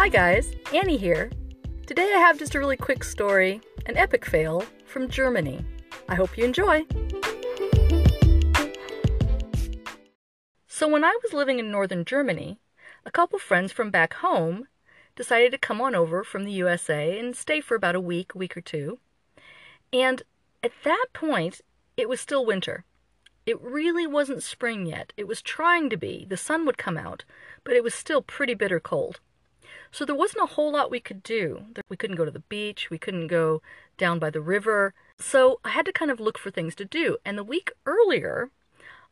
Hi guys, Annie here. Today I have just a really quick story, an epic fail from Germany. I hope you enjoy. So, when I was living in northern Germany, a couple friends from back home decided to come on over from the USA and stay for about a week, week or two. And at that point, it was still winter. It really wasn't spring yet. It was trying to be. The sun would come out, but it was still pretty bitter cold. So there wasn't a whole lot we could do. We couldn't go to the beach, we couldn't go down by the river. So I had to kind of look for things to do. And the week earlier,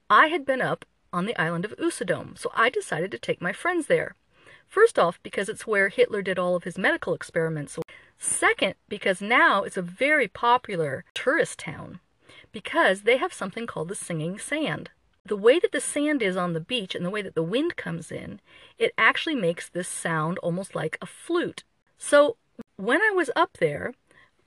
I had been up on the island of Usedom, so I decided to take my friends there. First off, because it's where Hitler did all of his medical experiments. Second, because now it's a very popular tourist town because they have something called the singing sand. The way that the sand is on the beach and the way that the wind comes in, it actually makes this sound almost like a flute. So when I was up there,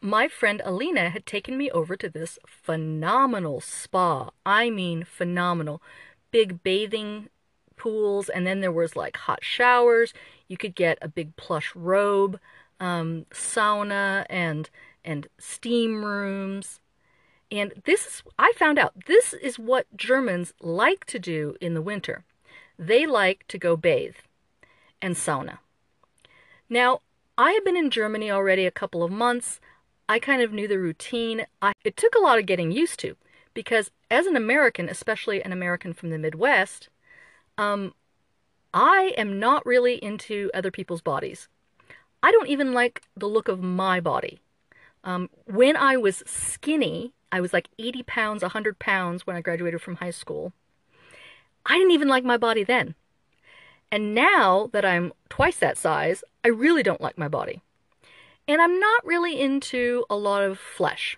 my friend Alina had taken me over to this phenomenal spa. I mean, phenomenal. Big bathing pools, and then there was like hot showers. You could get a big plush robe, um, sauna, and and steam rooms. And this is, I found out, this is what Germans like to do in the winter. They like to go bathe and sauna. Now, I had been in Germany already a couple of months. I kind of knew the routine. I, it took a lot of getting used to because as an American, especially an American from the Midwest, um, I am not really into other people's bodies. I don't even like the look of my body. Um, when I was skinny, I was like 80 pounds, 100 pounds when I graduated from high school. I didn't even like my body then. And now that I'm twice that size, I really don't like my body. And I'm not really into a lot of flesh.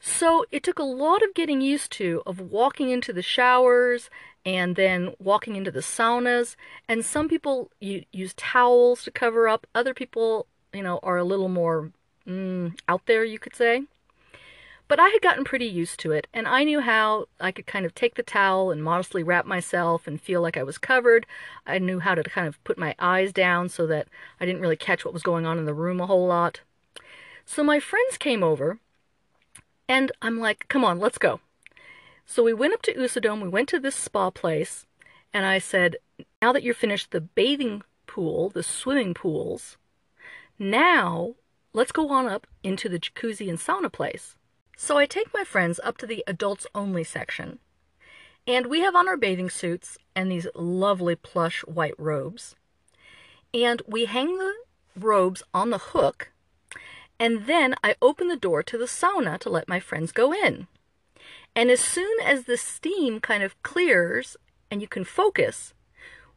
So it took a lot of getting used to of walking into the showers and then walking into the saunas. And some people use towels to cover up. Other people, you know, are a little more mm, out there, you could say. But I had gotten pretty used to it, and I knew how I could kind of take the towel and modestly wrap myself and feel like I was covered. I knew how to kind of put my eyes down so that I didn't really catch what was going on in the room a whole lot. So my friends came over, and I'm like, come on, let's go. So we went up to Usedom, we went to this spa place, and I said, now that you're finished the bathing pool, the swimming pools, now let's go on up into the jacuzzi and sauna place. So I take my friends up to the adults only section, and we have on our bathing suits and these lovely plush white robes. And we hang the robes on the hook, and then I open the door to the sauna to let my friends go in. And as soon as the steam kind of clears and you can focus,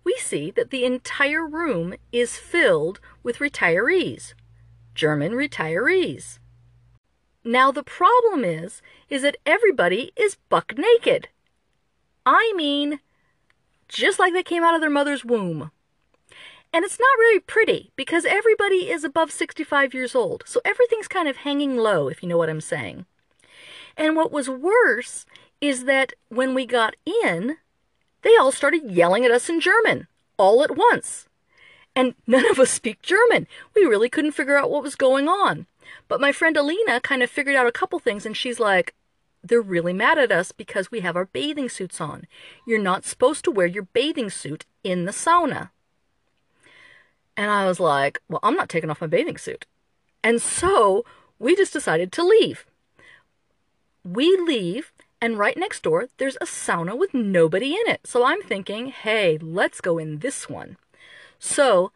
we see that the entire room is filled with retirees, German retirees. Now the problem is, is that everybody is buck naked. I mean, just like they came out of their mother's womb. And it's not very pretty because everybody is above 65 years old. So everything's kind of hanging low, if you know what I'm saying. And what was worse is that when we got in, they all started yelling at us in German all at once. And none of us speak German. We really couldn't figure out what was going on. But my friend Alina kind of figured out a couple things, and she's like, they're really mad at us because we have our bathing suits on. You're not supposed to wear your bathing suit in the sauna. And I was like, well, I'm not taking off my bathing suit. And so we just decided to leave. We leave, and right next door, there's a sauna with nobody in it. So I'm thinking, hey, let's go in this one. So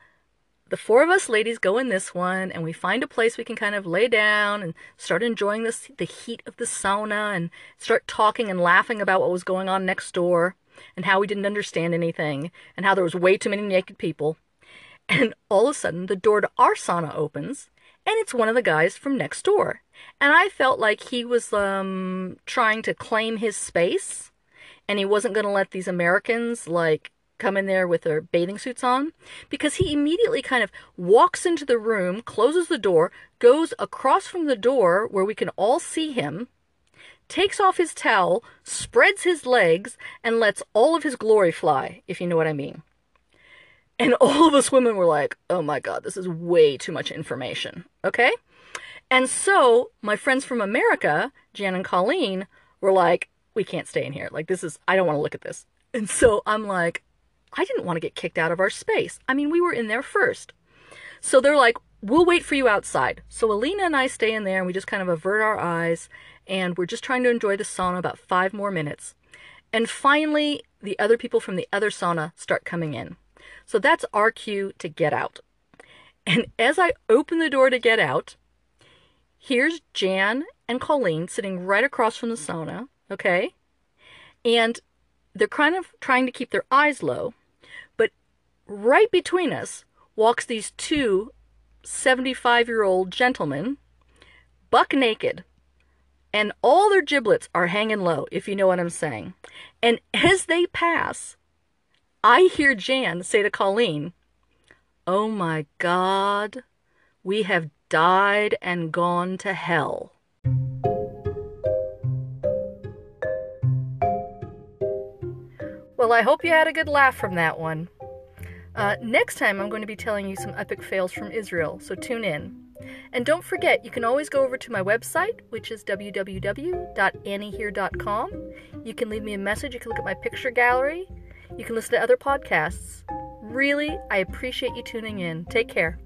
the four of us ladies go in this one and we find a place we can kind of lay down and start enjoying this the heat of the sauna and start talking and laughing about what was going on next door and how we didn't understand anything and how there was way too many naked people. And all of a sudden the door to our sauna opens and it's one of the guys from next door. And I felt like he was um trying to claim his space and he wasn't going to let these Americans like come in there with their bathing suits on because he immediately kind of walks into the room, closes the door, goes across from the door where we can all see him, takes off his towel, spreads his legs, and lets all of his glory fly, if you know what I mean. And all of us women were like, oh my God, this is way too much information. Okay? And so my friends from America, Jan and Colleen, were like, we can't stay in here. Like, this is, I don't want to look at this. And so I'm like, I didn't want to get kicked out of our space. I mean, we were in there first. So they're like, we'll wait for you outside. So Alina and I stay in there and we just kind of avert our eyes and we're just trying to enjoy the sauna about five more minutes. And finally, the other people from the other sauna start coming in. So that's our cue to get out. And as I open the door to get out, here's Jan and Colleen sitting right across from the sauna, okay? And they're kind of trying to keep their eyes low, right between us walks these two 75 year old gentlemen, buck naked, and all their giblets are hanging low, if you know what I'm saying. And as they pass, I hear Jan say to Colleen, Oh my God, we have died and gone to hell. Well, I hope you had a good laugh from that one. Uh, next time, I'm going to be telling you some epic fails from Israel, so tune in. And don't forget, you can always go over to my website, which is www.anniehere.com. You can leave me a message, you can look at my picture gallery, you can listen to other podcasts. Really, I appreciate you tuning in. Take care.